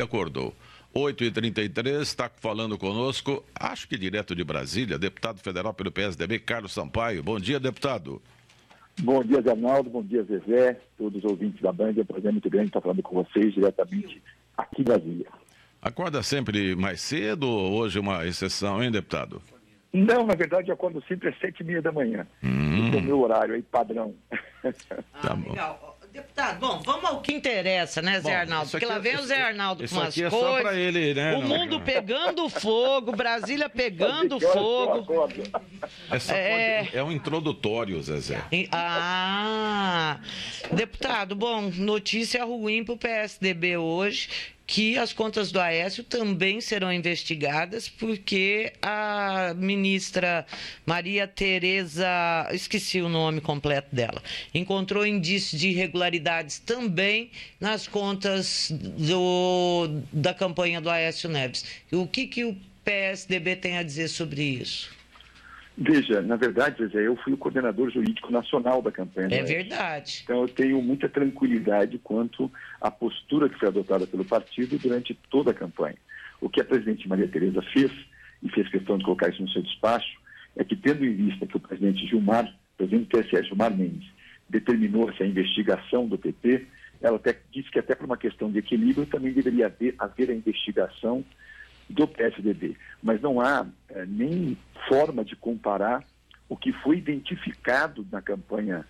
acordou. 8h33, está falando conosco, acho que direto de Brasília, deputado federal pelo PSDB, Carlos Sampaio. Bom dia, deputado. Bom dia, Arnaldo. Bom dia, Zezé. Todos os ouvintes da Band. É um prazer muito grande estar falando com vocês diretamente aqui em Brasília. Acorda sempre mais cedo ou hoje uma exceção, hein, deputado? Não, na verdade, eu acordo sempre às sete e meia da manhã. Hum. é o meu horário aí, padrão. tá bom. Legal. Deputado, bom, vamos ao que interessa, né, Zé bom, Arnaldo? Porque lá vem o Zé Arnaldo com as é coisas. Ele, né, o mundo pegando fogo, Brasília pegando fogo. É, é um introdutório, Zezé. Ah, deputado, bom, notícia ruim para o PSDB hoje que as contas do Aécio também serão investigadas, porque a ministra Maria Tereza, esqueci o nome completo dela, encontrou indícios de irregularidades também nas contas do, da campanha do Aécio Neves. O que, que o PSDB tem a dizer sobre isso? Veja, na verdade, eu fui o coordenador jurídico nacional da campanha. É verdade. Então eu tenho muita tranquilidade quanto à postura que foi adotada pelo partido durante toda a campanha. O que a presidente Maria Tereza fez, e fez questão de colocar isso no seu despacho, é que tendo em vista que o presidente Gilmar, o presidente do TSE, Gilmar Mendes, determinou essa investigação do PT, ela até disse que até por uma questão de equilíbrio também deveria haver, haver a investigação do PSDB. Mas não há é, nem forma de comparar o que foi identificado na campanha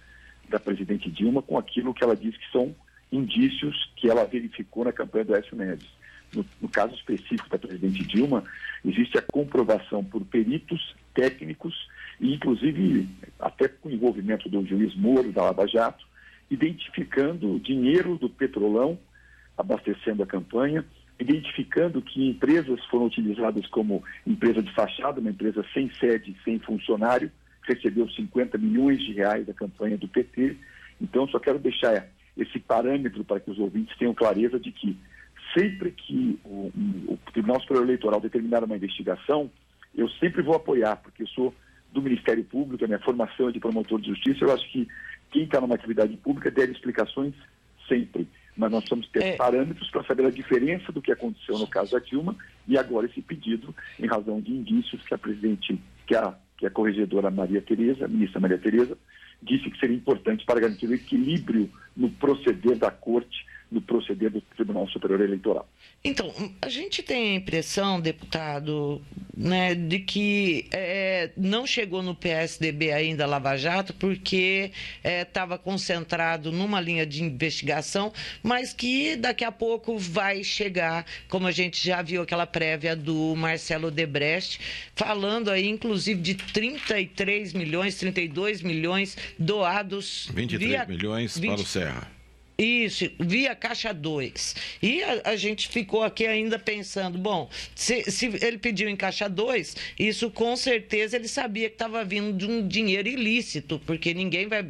da presidente Dilma com aquilo que ela diz que são indícios que ela verificou na campanha do Écio Neves. No, no, caso específico da presidente Dilma, existe a comprovação por peritos técnicos e, inclusive, até com o envolvimento do juiz Moro, da Lava Jato, identificando dinheiro do petrolão abastecendo a campanha, identificando que empresas foram utilizadas como empresa de fachada, uma empresa sem sede, sem funcionário, recebeu 50 milhões de reais da campanha do PT. Então, só quero deixar esse parâmetro para que os ouvintes tenham clareza de que sempre que o, o Tribunal Superior Eleitoral determinar uma investigação, eu sempre vou apoiar, porque eu sou do Ministério Público, a minha formação é de promotor de justiça, eu acho que quem está numa atividade pública deve explicações sempre. Mas nós precisamos ter é... parâmetros para saber a diferença do que aconteceu no caso da Dilma e agora esse pedido em razão de indícios que a presidente, que a, que a corregedora Maria Tereza, a ministra Maria Tereza, disse que seria importante para garantir o equilíbrio no proceder da corte no proceder do Tribunal Superior Eleitoral. Então, a gente tem a impressão, deputado, né, de que é, não chegou no PSDB ainda Lava Jato porque estava é, concentrado numa linha de investigação, mas que daqui a pouco vai chegar, como a gente já viu aquela prévia do Marcelo Debrecht, falando aí, inclusive, de 33 milhões, 32 milhões doados. 23 via... milhões 20... para o Serra. Isso, via Caixa 2. E a, a, gente ficou aqui ainda pensando, bom, se, se, ele pediu em Caixa 2, isso com certeza ele sabia que estava vindo de um dinheiro ilícito, porque ninguém vai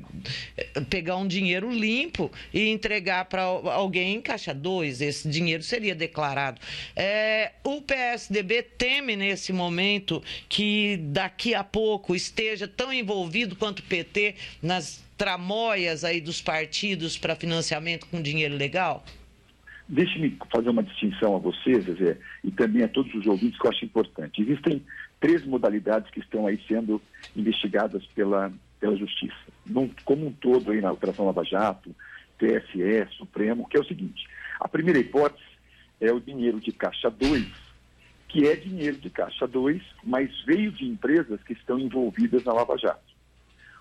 eh, pegar um dinheiro limpo e entregar para alguém em Caixa 2. Esse dinheiro seria declarado. É, o PSDB teme nesse momento que daqui a pouco esteja tão envolvido quanto o PT nas tramóias aí dos partidos para financiamento com dinheiro legal? Deixe-me fazer uma distinção a você, Zezé, e também a todos os ouvintes que eu acho importante. Existem três modalidades que estão aí sendo investigadas pela, pela Justiça. Num, como um todo aí na Operação Lava Jato, TSE, Supremo, que é o seguinte. A primeira hipótese é o dinheiro de Caixa 2, que é dinheiro de Caixa 2, mas veio de empresas que estão envolvidas na Lava Jato.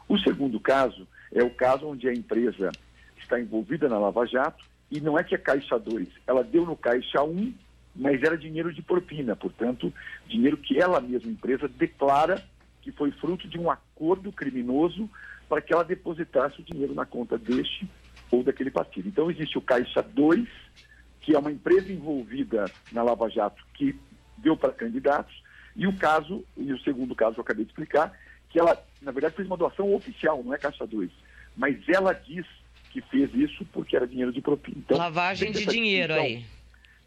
O segundo caso é o caso onde a empresa está envolvida na Lava Jato e não é que é Caixa 2, ela deu no Caixa 1, mas era dinheiro de propina, portanto, dinheiro que ela mesma, empresa, declara que foi fruto de um acordo criminoso para que ela depositasse o dinheiro na conta deste ou daquele partido. Então existe o Caixa 2, que é uma empresa envolvida na Lava Jato que deu para candidatos, e o caso, e o segundo caso eu acabei de explicar, que ela, na verdade, fez uma doação oficial, não é Caixa 2. Mas ela diz que fez isso porque era dinheiro de propina. Então, Lavagem de dinheiro aí.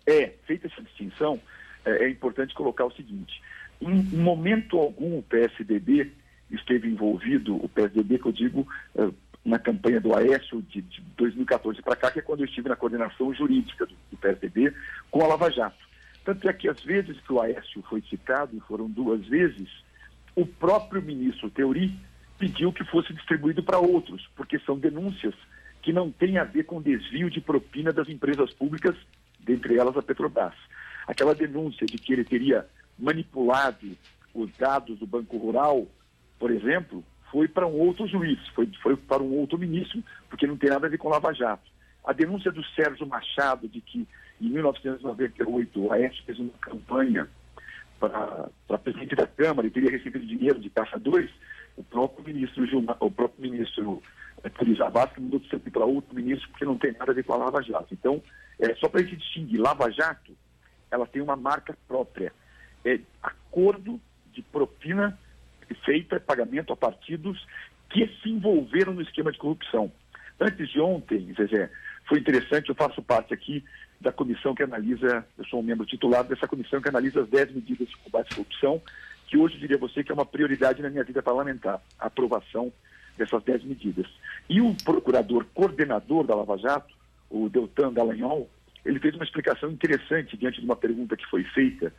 É, feita essa distinção, é, é importante colocar o seguinte: em, momento algum o PSDB esteve envolvido, o PSDB que eu digo, é, na campanha do Aécio de, de 2014 para cá, que é quando eu estive na coordenação jurídica do, do PSDB com a Lava Jato. Tanto é que as vezes que o Aécio foi citado, e foram duas vezes, o próprio ministro Teori pediu que fosse distribuído para outros, porque são denúncias que não têm a ver com desvio de propina das empresas públicas, dentre elas a Petrobras. Aquela denúncia de que ele teria manipulado os dados do Banco Rural, por exemplo, foi para um outro juiz, foi, foi para um outro ministro, porque não tem nada a ver com Lava Jato. A denúncia do Sérgio Machado de que em 1998 o Aécio fez uma campanha para presidente da Câmara e teria recebido dinheiro de Caixa 2, o próprio ministro Gilmar, o próprio ministro Cris Abasco mandou distribuir para outro ministro porque não tem nada a ver com a Lava Jato. Então, é, só para a gente distinguir, Lava Jato, ela tem uma marca própria. É acordo de propina feita, pagamento a partidos que se envolveram no esquema de corrupção. Antes de ontem, Zezé, foi interessante, eu faço parte aqui da comissão que analisa, eu sou um membro titular dessa comissão que analisa as 10 medidas de combate à corrupção, que hoje diria você que é uma prioridade na minha vida parlamentar, a aprovação dessas 10 medidas. E o procurador coordenador da Lava Jato, o Deltan Dallagnol, ele fez uma explicação interessante diante de uma pergunta que foi feita,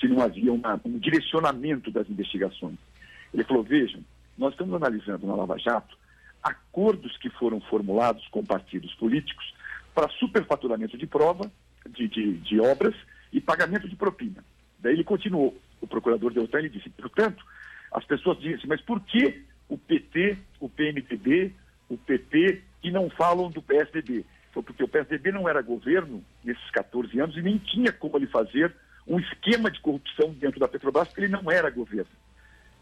se não havia uma, um direcionamento das investigações. Ele falou, vejam, nós estamos analisando na Lava Jato acordos que foram formulados com partidos políticos para superfaturamento de prova, de, de, de, obras e pagamento de propina. Daí ele continuou, o procurador Deltan, ele disse, portanto, as pessoas dizem assim, mas por que o PT, o PMDB, o PP e não falam do PSDB? Foi porque o PSDB não era governo nesses 14 anos e nem tinha como ele fazer um esquema de corrupção dentro da Petrobras, porque ele não era governo.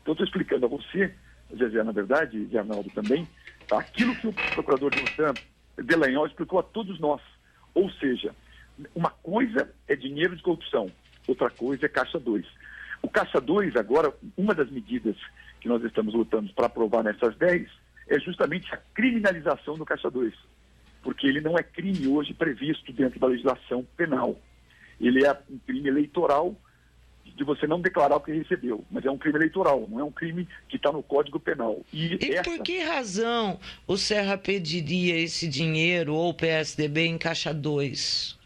Então, estou explicando a você, Zezé, na verdade, e Arnaldo também, tá? aquilo que o procurador Deltan Delanhol explicou a todos nós. Ou seja, uma coisa é dinheiro de corrupção, outra coisa é Caixa 2. O Caixa 2, agora, uma das medidas que nós estamos lutando para aprovar nessas 10 é justamente a criminalização do Caixa 2. Porque ele não é crime hoje previsto dentro da legislação penal. Ele é um crime eleitoral de você não declarar o que recebeu, mas é um crime eleitoral, não é um crime que está no Código Penal. E, e essa... por que razão o Serra pediria esse dinheiro ou o PSDB em Caixa 2?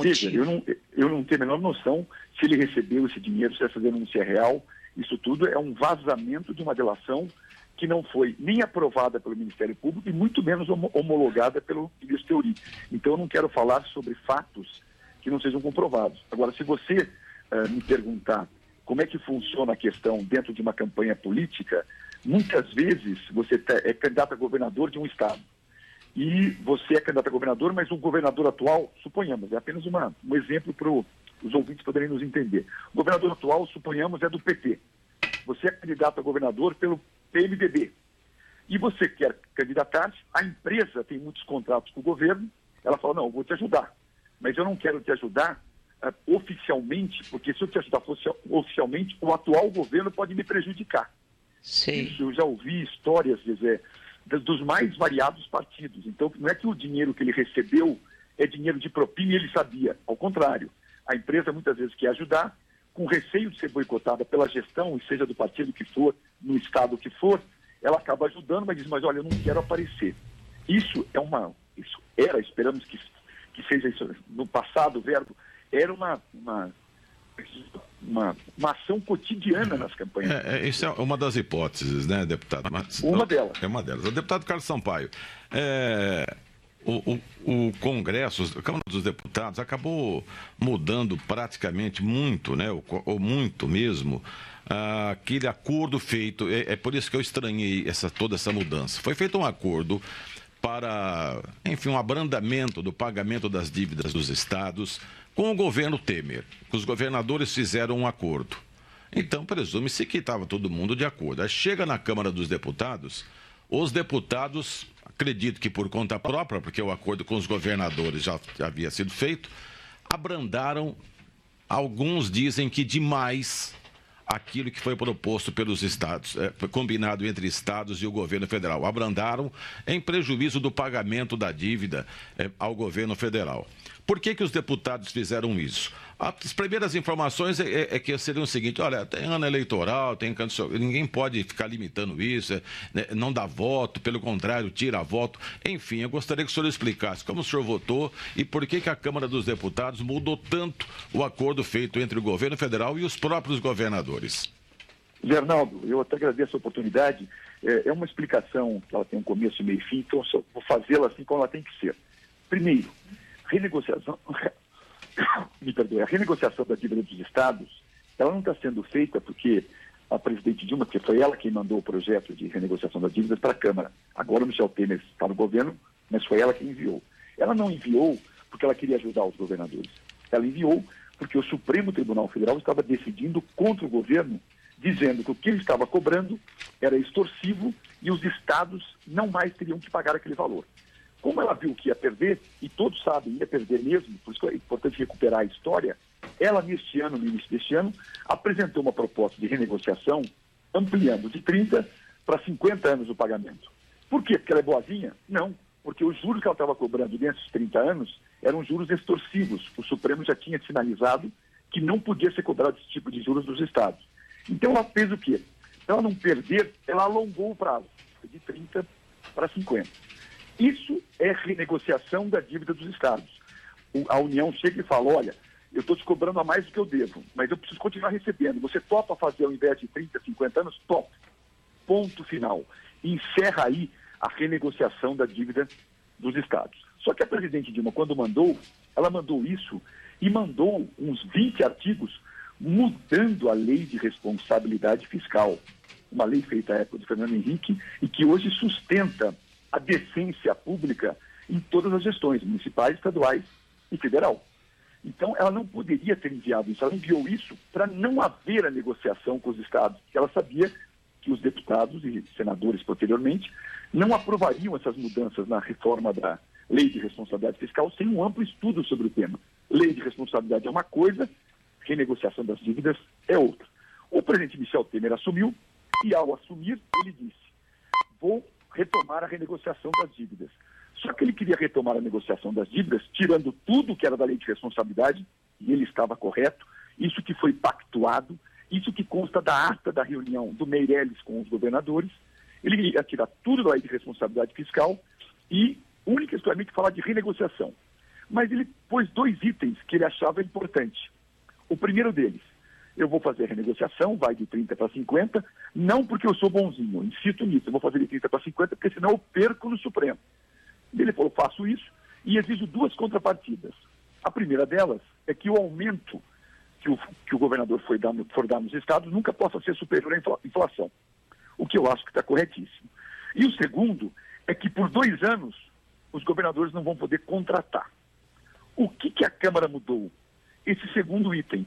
Veja, eu não, eu não tenho a menor noção se ele recebeu esse dinheiro, se essa denúncia é real. Isso tudo é um vazamento de uma delação que não foi nem aprovada pelo Ministério Público e muito menos homologada pelo ministro Teori. Então eu não quero falar sobre fatos que não sejam comprovados. Agora, se você uh, me perguntar como é que funciona a questão dentro de uma campanha política, muitas vezes você é candidato a governador de um estado. E você é candidato a governador, mas o governador atual, suponhamos, é apenas uma, um exemplo para os ouvintes poderem nos entender. O governador atual, suponhamos, é do PT. Você é candidato a governador pelo PMDB. E você quer candidatar-se, a empresa tem muitos contratos com o governo, ela fala, não, eu vou te ajudar, mas eu não quero te ajudar uh, oficialmente, porque se eu te ajudar oficialmente, o atual governo pode me prejudicar. Sim. Isso, eu já ouvi histórias, dizer, dos mais variados partidos. Então, não é que o dinheiro que ele recebeu é dinheiro de propina e ele sabia. Ao contrário, a empresa muitas vezes quer ajudar, com receio de ser boicotada pela gestão, seja do partido que for, no estado que for, ela acaba ajudando, mas diz, mas olha, eu não quero aparecer. Isso é uma. Isso era, esperamos que, que seja isso no passado, verbo era uma, uma, uma, uma ação cotidiana nas campanhas. É, é, isso é uma das hipóteses, né, deputado? Mas, uma delas. É uma delas. O deputado Carlos Sampaio, é, o, o, o, Congresso, a Câmara dos Deputados, acabou mudando praticamente muito, né, ou, ou muito mesmo, aquele acordo feito. É, é, por isso que eu estranhei essa, toda essa mudança. Foi feito um acordo para, enfim, um abrandamento do pagamento das dívidas dos estados com o governo Temer. Os governadores fizeram um acordo. Então, presume-se que estava todo mundo de acordo. Aí chega na Câmara dos Deputados, os deputados, acredito que por conta própria, porque o acordo com os governadores já, já havia sido feito, abrandaram, alguns dizem que demais, aquilo que foi proposto pelos estados, é, combinado entre estados e o governo federal. Abrandaram em prejuízo do pagamento da dívida é, ao governo federal. Por que, que os deputados fizeram isso? As primeiras informações é, é, é que seriam o seguinte: olha, tem ano eleitoral, tem ninguém pode ficar limitando isso, né, não dá voto, pelo contrário, tira voto. Enfim, eu gostaria que o senhor explicasse como o senhor votou e por que, que a Câmara dos Deputados mudou tanto o acordo feito entre o governo federal e os próprios governadores. Zernaldo, eu até agradeço a oportunidade. É, é uma explicação que ela tem um começo, meio e fim, então vou fazê-la assim como ela tem que ser. Primeiro, renegociação, me perdoe, a renegociação da dívida dos estados, ela não está sendo feita porque a presidente Dilma, que foi ela quem mandou o projeto de renegociação das dívidas para a Câmara. Agora o Michel Temer está no governo, mas foi ela quem enviou. Ela não enviou porque ela queria ajudar os governadores. Ela enviou porque o Supremo Tribunal Federal estava decidindo contra o governo, dizendo que o que ele estava cobrando era extorsivo e os estados não mais teriam que pagar aquele valor. Como ela viu que ia perder, e todos sabem, ia perder mesmo, por isso é importante recuperar a história, ela, neste ano, no início deste ano, apresentou uma proposta de renegociação ampliando de 30 para 50 anos o pagamento. Por quê? Porque ela é boazinha? Não, porque os juros que ela estava cobrando nesses 30 anos eram juros extorsivos. O Supremo já tinha sinalizado que não podia ser cobrado esse tipo de juros dos estados. Então ela fez o quê? Para ela não perder, ela alongou o prazo de 30 para 50. Isso é renegociação da dívida dos estados. A União chega e fala, olha, eu estou te cobrando a mais do que eu devo, mas eu preciso continuar recebendo. Você topa fazer ao invés de 30, 50 anos? Top. Ponto final. encerra aí a renegociação da dívida dos estados. Só que a presidente Dilma, quando mandou, ela mandou isso e mandou uns 20 artigos mudando a lei de responsabilidade fiscal. Uma lei feita à época do Fernando Henrique e que hoje sustenta a decência pública em todas as gestões, municipais, estaduais e federal. Então, ela não poderia ter enviado isso. Ela enviou isso para não haver a negociação com os estados, porque ela sabia que os deputados e senadores, posteriormente, não aprovariam essas mudanças na reforma da lei de responsabilidade fiscal sem um amplo estudo sobre o tema. Lei de responsabilidade é uma coisa, renegociação das dívidas é outra. O presidente Michel Temer assumiu e, ao assumir, ele disse: vou retomar a renegociação das dívidas. Só que ele queria retomar a negociação das dívidas, tirando tudo que era da lei de responsabilidade, e ele estava correto, isso que foi pactuado, isso que consta da ata da reunião do Meirelles com os governadores, ele ia tirar tudo da lei de responsabilidade fiscal e única e exclusivamente falar de renegociação. Mas ele pôs dois itens que ele achava importante. O primeiro deles, eu vou fazer a renegociação, vai de 30 para 50, não porque eu sou bonzinho, insisto nisso, eu vou fazer de 30 para 50, porque senão eu perco no Supremo. Ele falou, faço isso e exijo duas contrapartidas. A primeira delas é que o aumento que o, que o governador foi dar, for dar nos estados nunca possa ser superior à inflação, o que eu acho que está corretíssimo. E o segundo é que por dois anos os governadores não vão poder contratar. O que, que a Câmara mudou? Esse segundo item.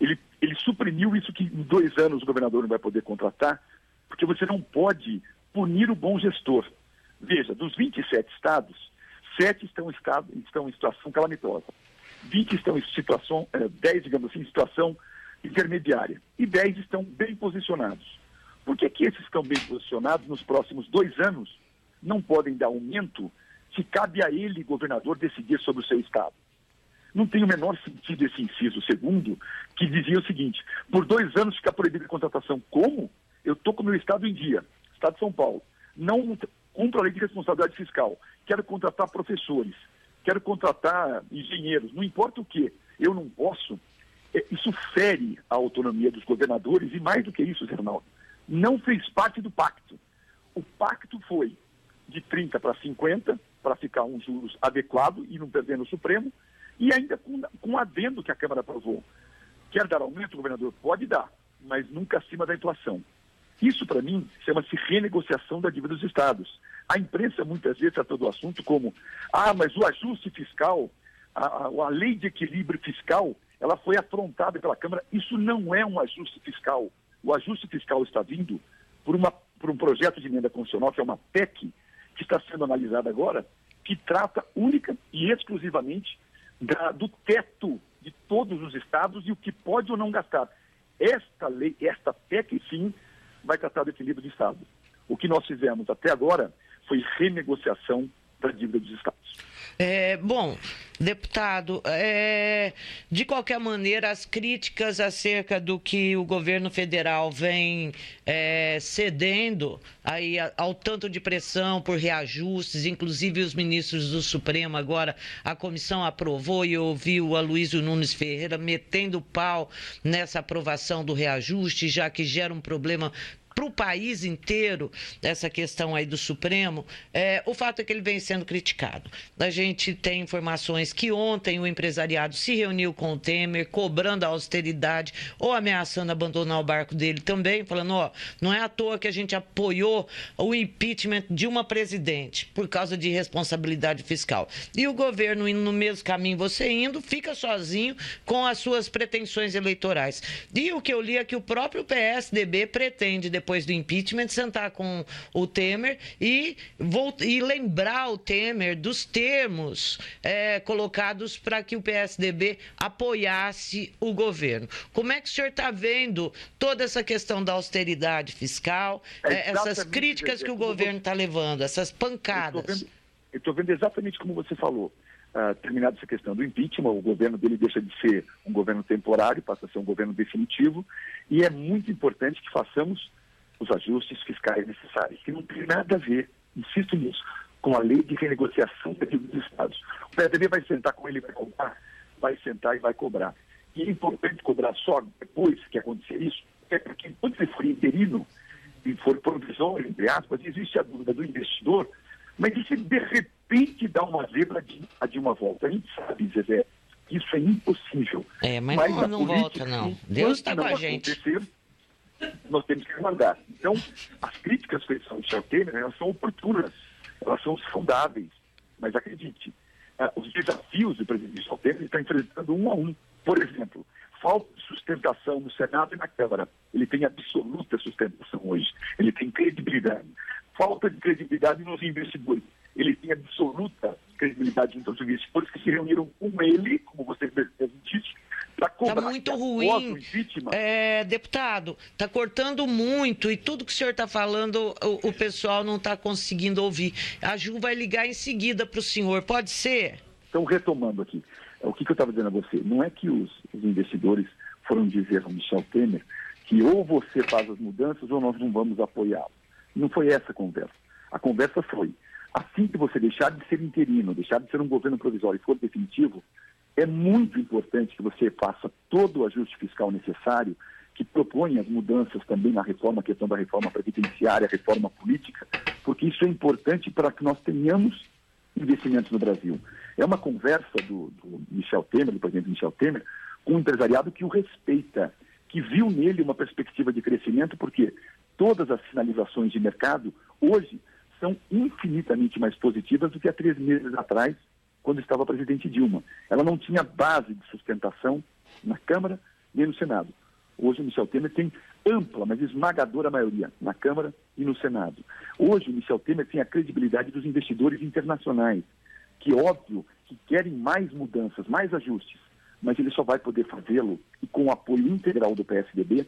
Ele, ele suprimiu isso que em dois anos o governador não vai poder contratar, porque você não pode punir o bom gestor. Veja, dos 27 estados, sete estão, estado, estão em situação calamitosa. 20 estão em situação, é, 10, digamos assim, em situação intermediária. E 10 estão bem posicionados. Por que, que esses estão bem posicionados nos próximos dois anos não podem dar aumento se cabe a ele, governador, decidir sobre o seu estado? Não tem o menor sentido esse inciso segundo, que dizia o seguinte: por dois anos fica proibida a contratação. Como? Eu estou com o meu estado em dia, estado de São Paulo. Não cumpro a lei de responsabilidade fiscal. Quero contratar professores, quero contratar engenheiros, não importa o que, eu não posso. É, isso fere a autonomia dos governadores e mais do que isso, Ronaldo, não fez parte do pacto. O pacto foi de 30 para 50, para ficar um juros adequado e não perder no Supremo, e ainda com, com um adendo que a Câmara aprovou. Quer dar aumento, governador? Pode dar, mas nunca acima da inflação. Isso, para mim, chama-se renegociação da dívida dos estados. A imprensa muitas vezes trata do assunto como, ah, mas o ajuste fiscal, a, a, a lei de equilíbrio fiscal, ela foi afrontada pela Câmara. Isso não é um ajuste fiscal. O ajuste fiscal está vindo por, uma, por um projeto de emenda constitucional, que é uma PEC, que está sendo analisada agora, que trata única e exclusivamente da, do teto de todos os estados e o que pode ou não gastar. Esta lei, esta PEC, sim, vai tratar do equilíbrio de Estado. O que nós fizemos até agora foi renegociação da dívida dos estados. É, bom, deputado, é, de qualquer maneira, as críticas acerca do que o governo federal vem é, cedendo aí ao tanto de pressão por reajustes, inclusive os ministros do Supremo agora, a comissão aprovou e ouviu o Aloysio Nunes Ferreira metendo pau nessa aprovação do reajuste, já que gera um problema para o país inteiro, essa questão aí do Supremo, é, o fato é que ele vem sendo criticado. A gente tem informações que ontem o empresariado se reuniu com o Temer, cobrando a austeridade ou ameaçando abandonar o barco dele também, falando, ó, não é à toa que a gente apoiou o impeachment de uma presidente por causa de responsabilidade fiscal. E o governo indo no mesmo caminho, você indo, fica sozinho com as suas pretensões eleitorais. E o que eu li é que o próprio PSDB pretende, depois depois do impeachment, sentar com o Temer e, e lembrar o Temer dos termos é, colocados para que o PSDB apoiasse o governo. Como é que o senhor está vendo toda essa questão da austeridade fiscal, é, é essas críticas que o governo está levando, essas pancadas? Eu estou vendo, vendo exatamente como você falou. Uh, terminada essa questão do impeachment, o governo dele deixa de ser um governo temporário, passa a ser um governo definitivo, e é muito importante que façamos os ajustes fiscais necessários, que não tem nada a ver, insisto nisso, com a lei de renegociação da dívida dos Estados. O PSDB vai sentar com ele e vai cobrar, vai sentar e vai cobrar. E é importante cobrar só depois que acontecer isso, é porque quando você for interino e for provisório, entre aspas, existe a dúvida do investidor, mas e se de repente dá uma zebra de, de uma volta? A gente sabe, Zezé, que isso é impossível. É, mas, mas não, não política, volta, não. Deus está com a gente nós temos que aguardar. Então, as críticas feitas ao Michel Temer, elas são oportunas, elas são saudáveis. Mas acredite, uh, os desafios do presidente Michel Temer está enfrentando um a um. Por exemplo, falta de sustentação no Senado e na Câmara. Ele tem absoluta sustentação hoje. Ele tem credibilidade. Falta de credibilidade nos investidores. Ele tem absoluta credibilidade entre os investidores que se reuniram com ele, Está muito ruim. É, deputado, está cortando muito e tudo que o senhor está falando, o, o, pessoal não está conseguindo ouvir. A Ju vai ligar em seguida para o senhor, pode ser? Então, retomando aqui, o que, que eu estava dizendo a você? Não é que os, os investidores foram dizer ao Michel Temer que ou você faz as mudanças ou nós não vamos apoiá-lo. Não foi essa a conversa. A conversa foi, assim que você deixar de ser interino, deixar de ser um governo provisório e for definitivo, é muito importante que você faça todo o ajuste fiscal necessário, que propõe as mudanças também na reforma, a questão da reforma previdenciária, a reforma política, porque isso é importante para que nós tenhamos investimentos no Brasil. É uma conversa do, do Michel Temer, do presidente Michel Temer, com um empresariado que o respeita, que viu nele uma perspectiva de crescimento, porque todas as sinalizações de mercado hoje são infinitamente mais positivas do que há três meses atrás, quando estava a presidente Dilma. Ela não tinha base de sustentação na Câmara nem no Senado. Hoje o Michel Temer tem ampla, mas esmagadora maioria na Câmara e no Senado. Hoje o Michel Temer tem a credibilidade dos investidores internacionais, que óbvio que querem mais mudanças, mais ajustes, mas ele só vai poder fazê-lo e com o apoio integral do PSDB,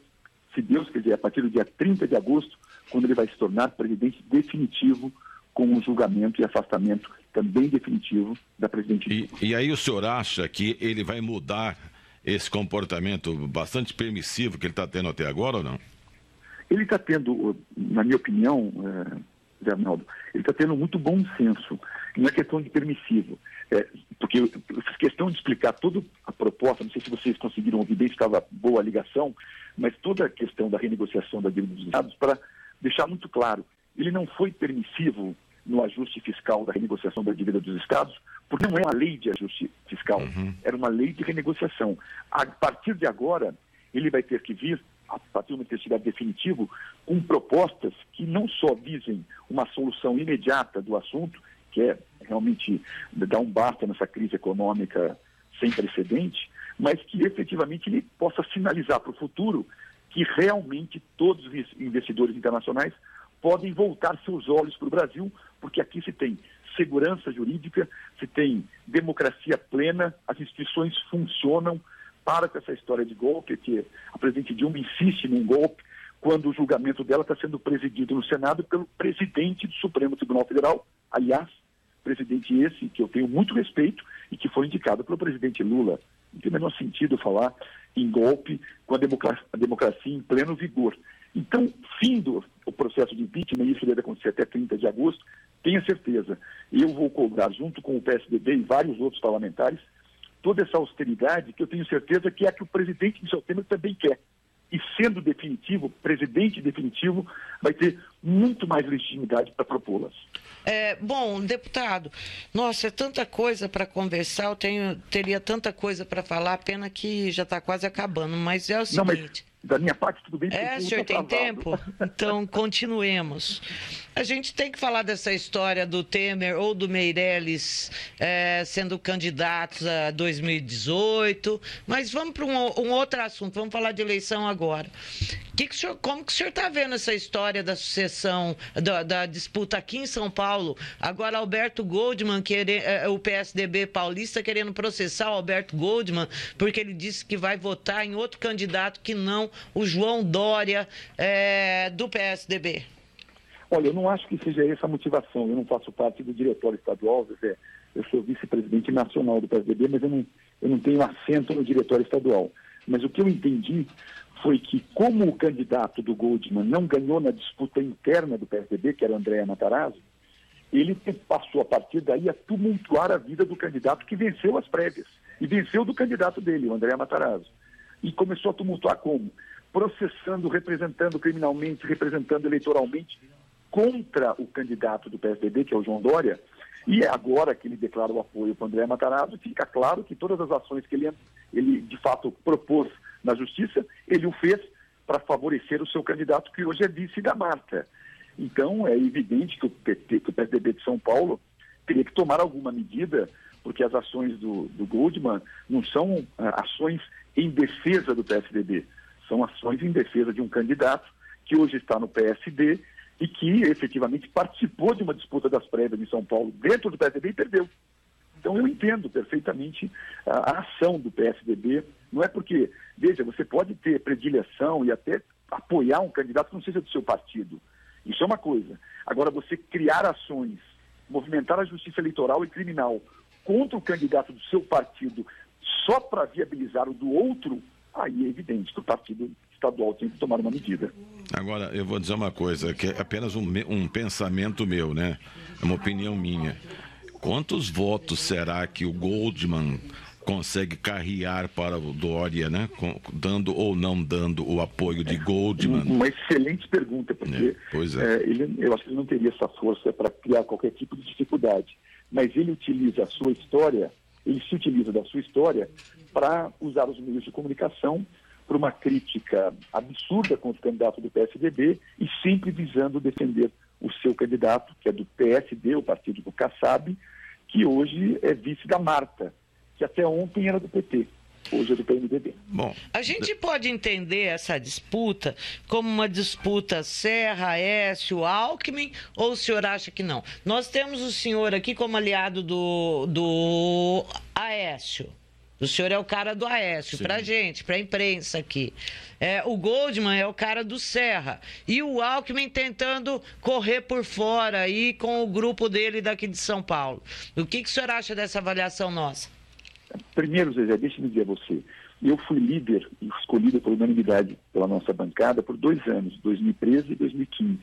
se Deus quiser, a partir do dia 30 de agosto, quando ele vai se tornar presidente definitivo com o julgamento e afastamento também definitivo da presidente. E, e aí o senhor acha que ele vai mudar esse comportamento bastante permissivo que ele está tendo até agora ou não? Ele está tendo, na minha opinião, é, Zé Arnaldo, ele está tendo muito bom senso. Não é questão de permissivo. É, porque eu fiz questão de explicar toda a proposta, não sei se vocês conseguiram ouvir bem, estava boa a ligação, mas toda a questão da renegociação da dívida dos Estados, para deixar muito claro, ele não foi permissivo no ajuste fiscal da renegociação da dívida dos estados, porque não é uma lei de ajuste fiscal, uhum. era uma lei de renegociação. A partir de agora, ele vai ter que vir, a partir momento que estiver definitivo, com propostas que não só visem uma solução imediata do assunto, que é realmente dar um basta nessa crise econômica sem precedente, mas que efetivamente ele possa sinalizar para o futuro que realmente todos os investidores internacionais podem voltar seus olhos para o Brasil, porque aqui se tem segurança jurídica, se tem democracia plena, as instituições funcionam. Para com essa história de golpe, que a presidente Dilma insiste num golpe, quando o julgamento dela está sendo presidido no Senado pelo presidente do Supremo Tribunal Federal, aliás, presidente esse que eu tenho muito respeito e que foi indicado pelo presidente Lula. Não tem o menor sentido falar em golpe com a democracia, a democracia em pleno vigor. Então, findo o processo de impeachment, isso deve acontecer até 30 de agosto, tenha certeza, eu vou cobrar, junto com o PSDB e vários outros parlamentares, toda essa austeridade que eu tenho certeza que é a que o presidente Michel Temer também quer e sendo definitivo, presidente definitivo, vai ter muito mais legitimidade para propô-las. É, bom, deputado, nossa, é tanta coisa para conversar, eu tenho, teria tanta coisa para falar, pena que já está quase acabando, mas é o seguinte... Não, mas da minha parte, tudo bem. É, o senhor tem tempo? Então, continuemos. A gente tem que falar dessa história do Temer ou do Meirelles é, sendo candidatos a 2018, mas vamos para um, um, outro assunto, vamos falar de eleição agora. Que que senhor, como que o senhor está vendo essa história da sucessão, da, da, disputa aqui em São Paulo? Agora, Alberto Goldman, querer, é, o PSDB paulista, querendo processar o Alberto Goldman, porque ele disse que vai votar em outro candidato que não o João Dória é, do PSDB? Olha, eu não acho que seja essa a motivação. Eu não faço parte do diretório estadual, Zé. Eu sou vice-presidente nacional do PSDB, mas eu não, eu não tenho assento no diretório estadual. Mas o que eu entendi foi que, como o candidato do Goldman não ganhou na disputa interna do PSDB, que era Andréa Matarazzo, ele passou a partir daí a tumultuar a vida do candidato que venceu as prévias. E venceu do candidato dele, o André Matarazzo e começou a tumultuar como? Processando, representando criminalmente, representando eleitoralmente contra o candidato do PSDB, que é o João Dória, e é agora que ele declara o apoio para André Matarazzo, fica claro que todas as ações que ele, ele de fato propôs na justiça, ele o fez para favorecer o seu candidato, que hoje é vice da Marta. Então, é evidente que o, PT, que o PSDB de São Paulo teria que tomar alguma medida, porque as ações do, do Goldman não são uh, ações em defesa do PSDB. São ações em defesa de um candidato que hoje está no PSD e que efetivamente participou de uma disputa das prévias em São Paulo dentro do PSDB e perdeu. Então eu entendo perfeitamente a ação do PSDB. Não é porque, veja, você pode ter predileção e até apoiar um candidato que não seja do seu partido. Isso é uma coisa. Agora, você criar ações, movimentar a justiça eleitoral e criminal contra o candidato do seu partido só para viabilizar o do outro, aí é evidente que o partido estadual tem que tomar uma medida. Agora, eu vou dizer uma coisa, que é apenas um, um pensamento meu, né? É uma opinião minha. Quantos votos será que o Goldman consegue carrear para o Dória, né? dando ou não dando o apoio de Goldman? Uma excelente pergunta, porque é, é. É, ele, eu acho que ele não teria essa força para criar qualquer tipo de dificuldade. Mas ele utiliza a sua história ele se utiliza da sua história para usar os meios de comunicação para uma crítica absurda contra o candidato do PSDB e sempre visando defender o seu candidato, que é do PSD, o partido do Kassab, que hoje é vice da Marta, que até ontem era do PT hoje é do PMDB. Bom, a gente pode entender essa disputa como uma disputa Serra, Aécio, Alckmin, ou o senhor acha que não? Nós temos o senhor aqui como aliado do, do Aécio. O senhor é o cara do Aécio, para gente, para a imprensa aqui. É, o Goldman é o cara do Serra. E o Alckmin tentando correr por fora aí com o grupo dele daqui de São Paulo. O que, que o senhor acha dessa avaliação nossa? Primeiro, Zezé, deixe-me dizer a você, eu fui líder escolhido por unanimidade pela nossa bancada por dois anos, 2013 e 2015.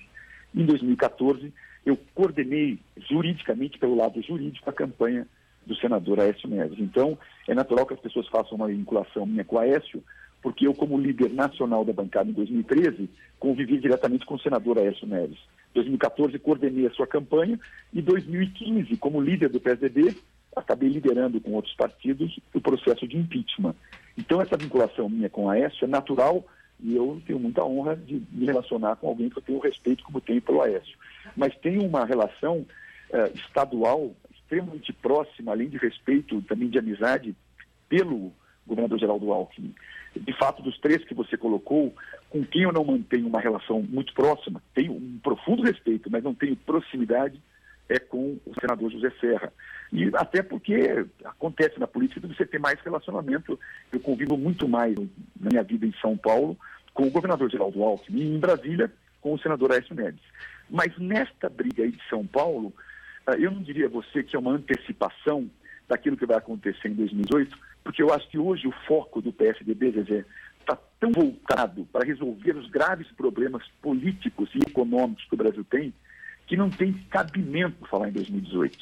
Em 2014, eu coordenei juridicamente, pelo lado jurídico, a campanha do senador Aécio Neves. Então, é natural que as pessoas façam uma vinculação minha com o Aécio, porque eu, como líder nacional da bancada em 2013, convivi diretamente com o senador Aécio Neves. 2014, coordenei a sua campanha e 2015, como líder do PSDB, acabei liderando com outros partidos o processo de impeachment. Então, essa vinculação minha com a Aécio é natural e eu tenho muita honra de me relacionar com alguém que eu tenho respeito como tenho pelo Aécio. Mas tem uma relação eh, estadual extremamente próxima, além de respeito, também de amizade, pelo governador Geraldo Alckmin. De fato, dos três que você colocou, com quem eu não mantenho uma relação muito próxima, tenho um profundo respeito, mas não tenho proximidade, é com o senador José Serra. E até porque acontece na política de você ter mais relacionamento. Eu convivo muito mais na minha vida em São Paulo com o governador Geraldo Alckmin e em Brasília com o senador Aécio Neves. Mas nesta briga aí de São Paulo, ah, eu não diria a você que é uma antecipação daquilo que vai acontecer em 2018, porque eu acho que hoje o foco do PSDB, Zezé, está tão voltado para resolver os graves problemas políticos e econômicos que o Brasil tem, que não tem cabimento falar em 2018.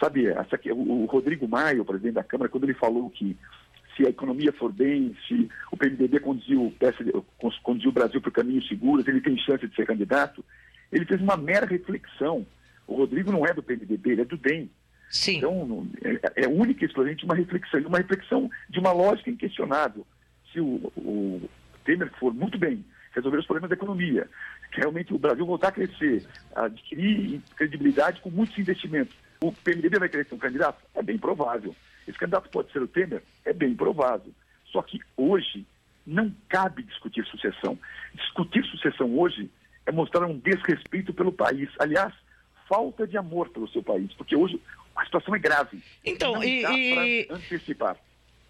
Sabe, essa, o Rodrigo Maia, o presidente da Câmara, quando ele falou que se a economia for bem, se o PMDB conduziu, conduziu o Brasil para o caminho seguro, ele tem chance de ser candidato, ele fez uma mera reflexão. O Rodrigo não é do PMDB, ele é do DEM. Sim. Então, é, é única e exclusivamente uma reflexão, uma reflexão de uma lógica inquestionável. Se o, o Temer for muito bem resolver os problemas da economia, realmente o Brasil voltar a crescer, adquirir credibilidade com muitos investimentos, o PMDB vai querer ser um candidato? É bem provável. Esse candidato pode ser o Temer? É bem provável. Só que hoje não cabe discutir sucessão. Discutir sucessão hoje é mostrar um desrespeito pelo país. Aliás, falta de amor pelo seu país, porque hoje a situação é grave. Então, não e, dá e... antecipar.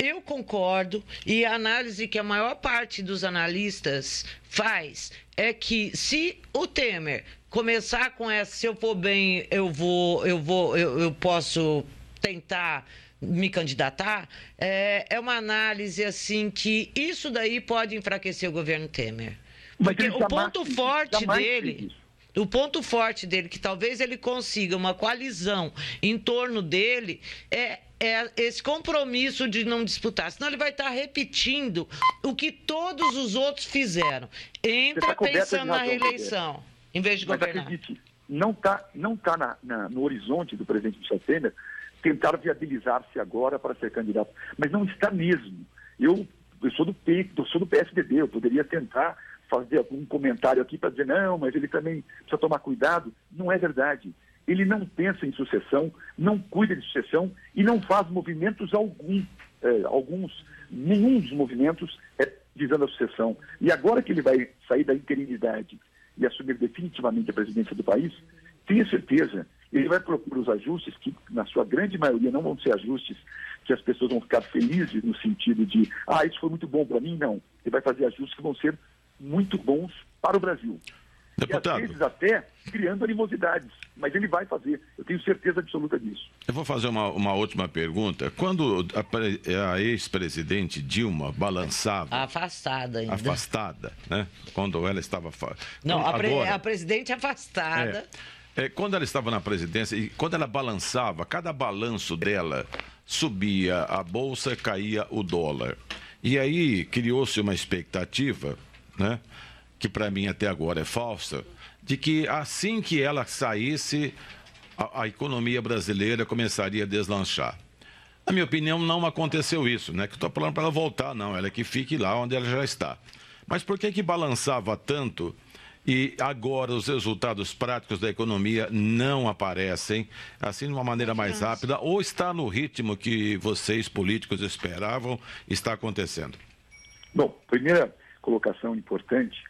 Eu concordo, e a análise que a maior parte dos analistas faz é que se o Temer começar com essa, se eu for bem, eu vou, eu vou, eu, eu posso tentar me candidatar, é, é uma análise assim que isso daí pode enfraquecer o governo Temer. Porque o ponto forte dele. O ponto forte dele, que talvez ele consiga uma coalizão em torno dele, é é esse compromisso de não disputar. Senão ele vai estar repetindo o que todos os outros fizeram. Entra tá pensando na reeleição, em vez de Mas governar. acredite, não está não tá na, na, no horizonte do presidente Michel Temer tentar viabilizar-se agora para ser candidato. Mas não está mesmo. Eu, eu sou, do, eu sou do PSDB, eu poderia tentar fazer algum comentário aqui para dizer, não, mas ele também precisa tomar cuidado. Não é verdade ele não pensa em sucessão, não cuida de sucessão e não faz movimentos algum, é, alguns, nenhum dos movimentos é visando a sucessão. E agora que ele vai sair da interinidade e assumir definitivamente a presidência do país, tenha certeza, ele vai propor os ajustes que, na sua grande maioria, não vão ser ajustes que as pessoas vão ficar felizes no sentido de, ah, isso foi muito bom para mim. Não. Ele vai fazer ajustes que vão ser muito bons para o Brasil. Deputado. E às vezes até criando animosidades. Mas ele vai fazer, eu tenho certeza absoluta disso. Eu vou fazer uma, uma última pergunta. Quando a, a ex-presidente Dilma balançava. Afastada ainda. Afastada, né? Quando ela estava. Não, a, pre, a presidente afastada. É, é, quando ela estava na presidência, e quando ela balançava, cada balanço dela subia a bolsa, caía o dólar. E aí criou-se uma expectativa, né? que para mim até agora é falsa, de que assim que ela saísse, a, a, economia brasileira começaria a deslanchar. Na minha opinião, não aconteceu isso, né? Que estou falando para ela voltar, não. Ela é que fique lá onde ela já está. Mas por que que balançava tanto e agora os resultados práticos da economia não aparecem assim de uma maneira mais rápida ou está no ritmo que vocês políticos esperavam está acontecendo? Bom, primeira colocação importante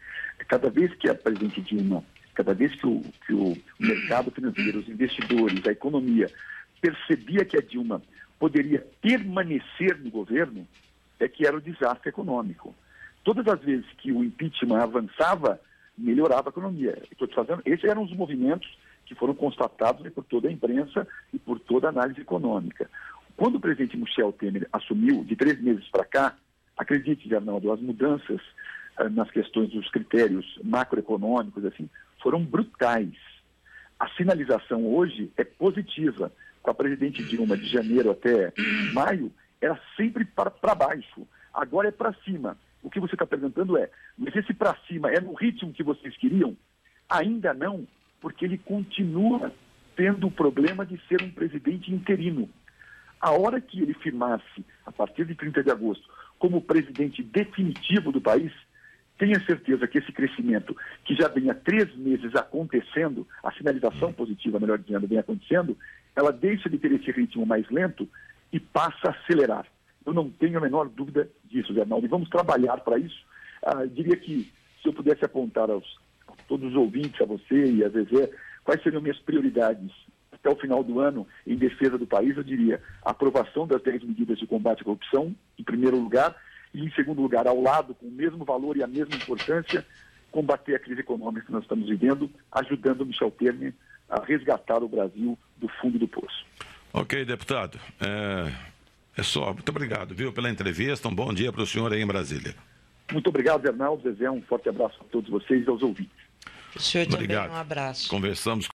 cada vez que a presidente Dilma, cada vez que o, que o mercado financeiro, os investidores, a economia percebia que a Dilma poderia permanecer no governo, é que era o desastre econômico. Todas as vezes que o impeachment avançava, melhorava a economia. Estou te fazendo, esses eram os movimentos que foram constatados por toda a imprensa e por toda a análise econômica. Quando o presidente Michel Temer assumiu, de três meses para cá, acredite, Arnaldo, as mudanças eh, nas questões dos critérios macroeconômicos, assim, foram brutais. A sinalização hoje é positiva. Com a presidente Dilma, de janeiro até maio, era sempre para baixo. Agora é para cima. O que você está perguntando é, mas esse para cima é no ritmo que vocês queriam? Ainda não, porque ele continua tendo o problema de ser um presidente interino. A hora que ele firmasse, a partir de 30 de agosto, como presidente definitivo do país, Tenha certeza que esse crescimento, que já vem há três meses acontecendo, a sinalização positiva, melhor dizendo, vem acontecendo, ela deixa de ter esse ritmo mais lento e passa a acelerar. Eu não tenho a menor dúvida disso, Zé Arnaldo, e vamos trabalhar para isso. Ah, diria que, se eu pudesse apontar aos a todos os ouvintes, a você e a Zezé, quais seriam minhas prioridades até o final do ano em defesa do país, eu diria aprovação das 10 medidas de combate à corrupção, em primeiro lugar, e, em segundo lugar, ao lado, com o mesmo valor e a mesma importância, combater a crise econômica que nós estamos vivendo, ajudando o Michel Temer a resgatar o Brasil do fundo do poço. Ok, deputado. É, é só. Muito obrigado, viu, pela entrevista. Um bom dia para o senhor aí em Brasília. Muito obrigado, Arnaldo. Zezé, um forte abraço a todos vocês e aos ouvintes. O senhor obrigado. também, um abraço. Conversamos